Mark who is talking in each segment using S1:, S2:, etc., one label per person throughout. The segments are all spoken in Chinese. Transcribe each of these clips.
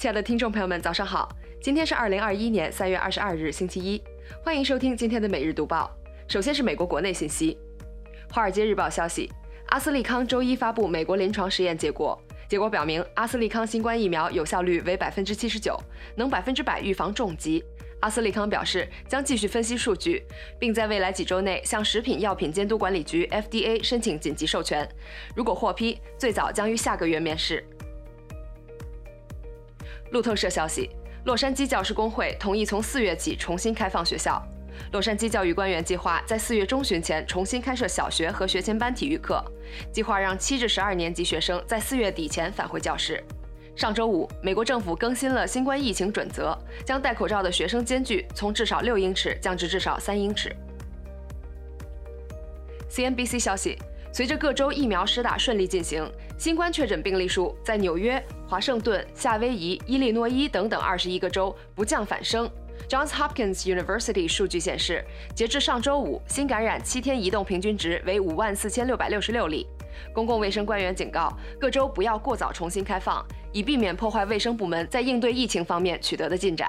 S1: 亲爱的听众朋友们，早上好！今天是二零二一年三月二十二日，星期一，欢迎收听今天的每日读报。首先是美国国内信息，《华尔街日报》消息，阿斯利康周一发布美国临床实验结果，结果表明阿斯利康新冠疫苗有效率为百分之七十九，能百分之百预防重疾。阿斯利康表示将继续分析数据，并在未来几周内向食品药品监督管理局 FDA 申请紧急授权，如果获批，最早将于下个月面世。路透社消息，洛杉矶教师工会同意从四月起重新开放学校。洛杉矶教育官员计划在四月中旬前重新开设小学和学前班体育课，计划让七至十二年级学生在四月底前返回教室。上周五，美国政府更新了新冠疫情准则，将戴口罩的学生间距从至少六英尺降至至少三英尺。CNBC 消息。随着各州疫苗施打顺利进行，新冠确诊病例数在纽约、华盛顿、夏威夷、伊利诺伊等等二十一个州不降反升。Johns Hopkins University 数据显示，截至上周五，新感染七天移动平均值为五万四千六百六十六例。公共卫生官员警告各州不要过早重新开放，以避免破坏卫生部门在应对疫情方面取得的进展。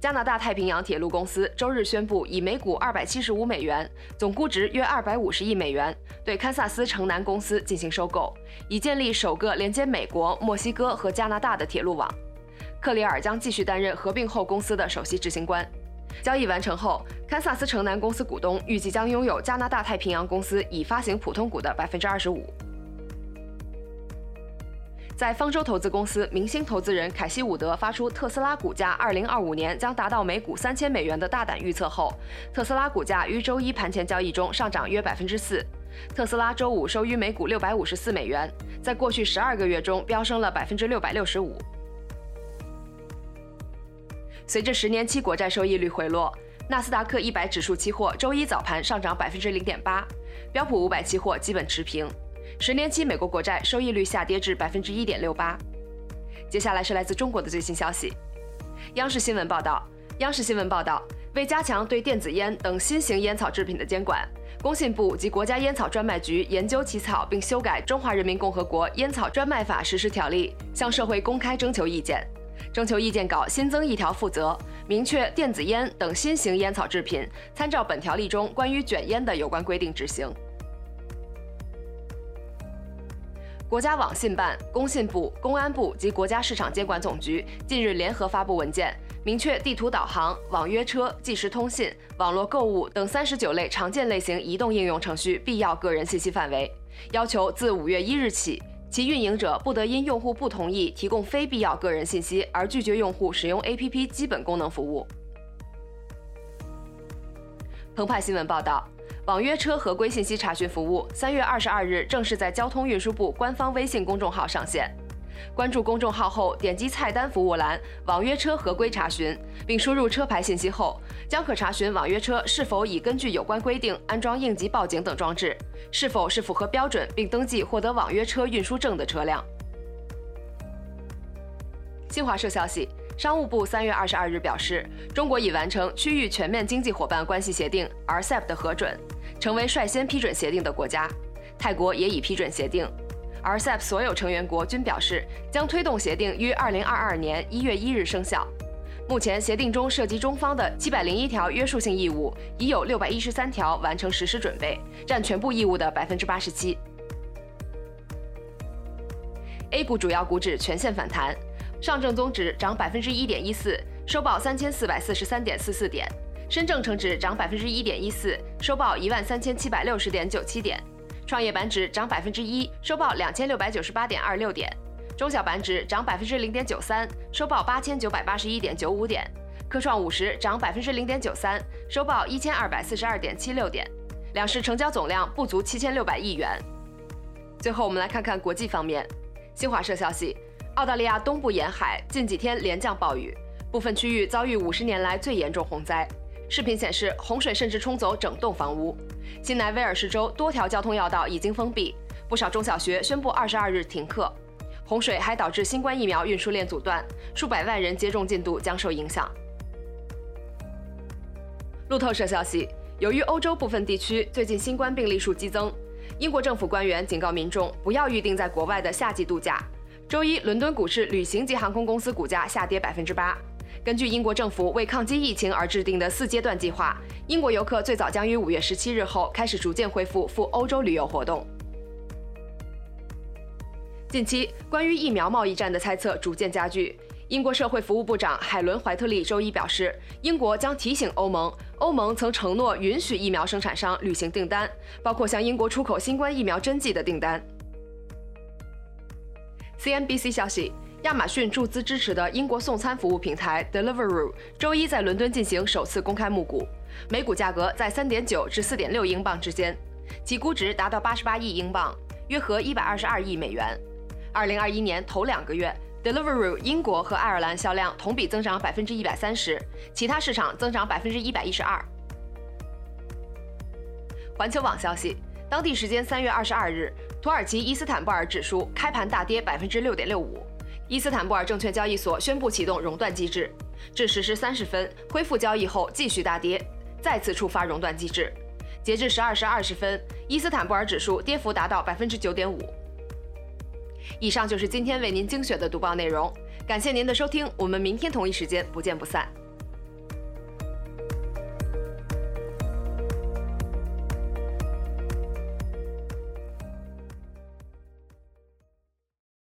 S1: 加拿大太平洋铁路公司周日宣布，以每股二百七十五美元（总估值约二百五十亿美元）对堪萨斯城南公司进行收购，以建立首个连接美国、墨西哥和加拿大的铁路网。克里尔将继续担任合并后公司的首席执行官。交易完成后，堪萨斯城南公司股东预计将拥有加拿大太平洋公司已发行普通股的百分之二十五。在方舟投资公司明星投资人凯西伍德发出特斯拉股价2025年将达到每股3000美元的大胆预测后，特斯拉股价于周一盘前交易中上涨约百分之四。特斯拉周五收于每股654美元，在过去十二个月中飙升了百分之六百六十五。随着十年期国债收益率回落，纳斯达克一百指数期货周一早盘上涨百分之零点八，标普五百期货基本持平。十年期美国国债收益率下跌至百分之一点六八。接下来是来自中国的最新消息。央视新闻报道，央视新闻报道，为加强对电子烟等新型烟草制品的监管，工信部及国家烟草专卖局研究起草并修改《中华人民共和国烟草专卖法实施条例》，向社会公开征求意见。征求意见稿新增一条负责，明确电子烟等新型烟草制品参照本条例中关于卷烟的有关规定执行。国家网信办、工信部、公安部及国家市场监管总局近日联合发布文件，明确地图导航、网约车、即时通信、网络购物等三十九类常见类型移动应用程序必要个人信息范围，要求自五月一日起，其运营者不得因用户不同意提供非必要个人信息而拒绝用户使用 APP 基本功能服务。澎湃新闻报道。网约车合规信息查询服务三月二十二日正式在交通运输部官方微信公众号上线。关注公众号后，点击菜单服务栏“网约车合规查询”，并输入车牌信息后，将可查询网约车是否已根据有关规定安装应急报警等装置，是否是符合标准并登记获得网约车运输证的车辆。新华社消息。商务部三月二十二日表示，中国已完成区域全面经济伙伴关系协定 （RCEP） 的核准，成为率先批准协定的国家。泰国也已批准协定。RCEP 所有成员国均表示，将推动协定于二零二二年一月一日生效。目前，协定中涉及中方的七百零一条约束性义务，已有六百一十三条完成实施准备，占全部义务的百分之八十七。A 股主要股指全线反弹。上证综指涨百分之一点一四，收报三千四百四十三点四四点；深证成指涨百分之一点一四，收报一万三千七百六十点九七点；创业板指涨百分之一，收报两千六百九十八点二六点；中小板指涨百分之零点九三，收报八千九百八十一点九五点；科创五十涨百分之零点九三，收报一千二百四十二点七六点。两市成交总量不足七千六百亿元。最后，我们来看看国际方面，新华社消息。澳大利亚东部沿海近几天连降暴雨，部分区域遭遇五十年来最严重洪灾。视频显示，洪水甚至冲走整栋房屋。新南威尔士州多条交通要道已经封闭，不少中小学宣布二十二日停课。洪水还导致新冠疫苗运输链阻断，数百万人接种进度将受影响。路透社消息，由于欧洲部分地区最近新冠病例数激增，英国政府官员警告民众不要预定在国外的夏季度假。周一，伦敦股市旅行及航空公司股价下跌百分之八。根据英国政府为抗击疫情而制定的四阶段计划，英国游客最早将于五月十七日后开始逐渐恢复赴欧洲旅游活动。近期，关于疫苗贸易战的猜测逐渐加剧。英国社会服务部长海伦·怀特利周一表示，英国将提醒欧盟，欧盟曾承诺允许疫苗生产商履行订单，包括向英国出口新冠疫苗针剂的订单。CNBC 消息，亚马逊注资支持的英国送餐服务平台 Deliveroo 周一在伦敦进行首次公开募股，每股价格在3.9至4.6英镑之间，其估值达到88亿英镑，约合122亿美元。2021年头两个月。Deliveroo 英国和爱尔兰销量同比增长百分之一百三十，其他市场增长百分之一百一十二。环球网消息，当地时间三月二十二日，土耳其伊斯坦布尔指数开盘大跌百分之六点六五，伊斯坦布尔证券交易所宣布启动熔断机制，至十时三十分恢复交易后继续大跌，再次触发熔断机制。截至十二时二十分，伊斯坦布尔指数跌幅达到百分之九点五。以上就是今天为您精选的读报内容，感谢您的收听，我们明天同一时间不见不散。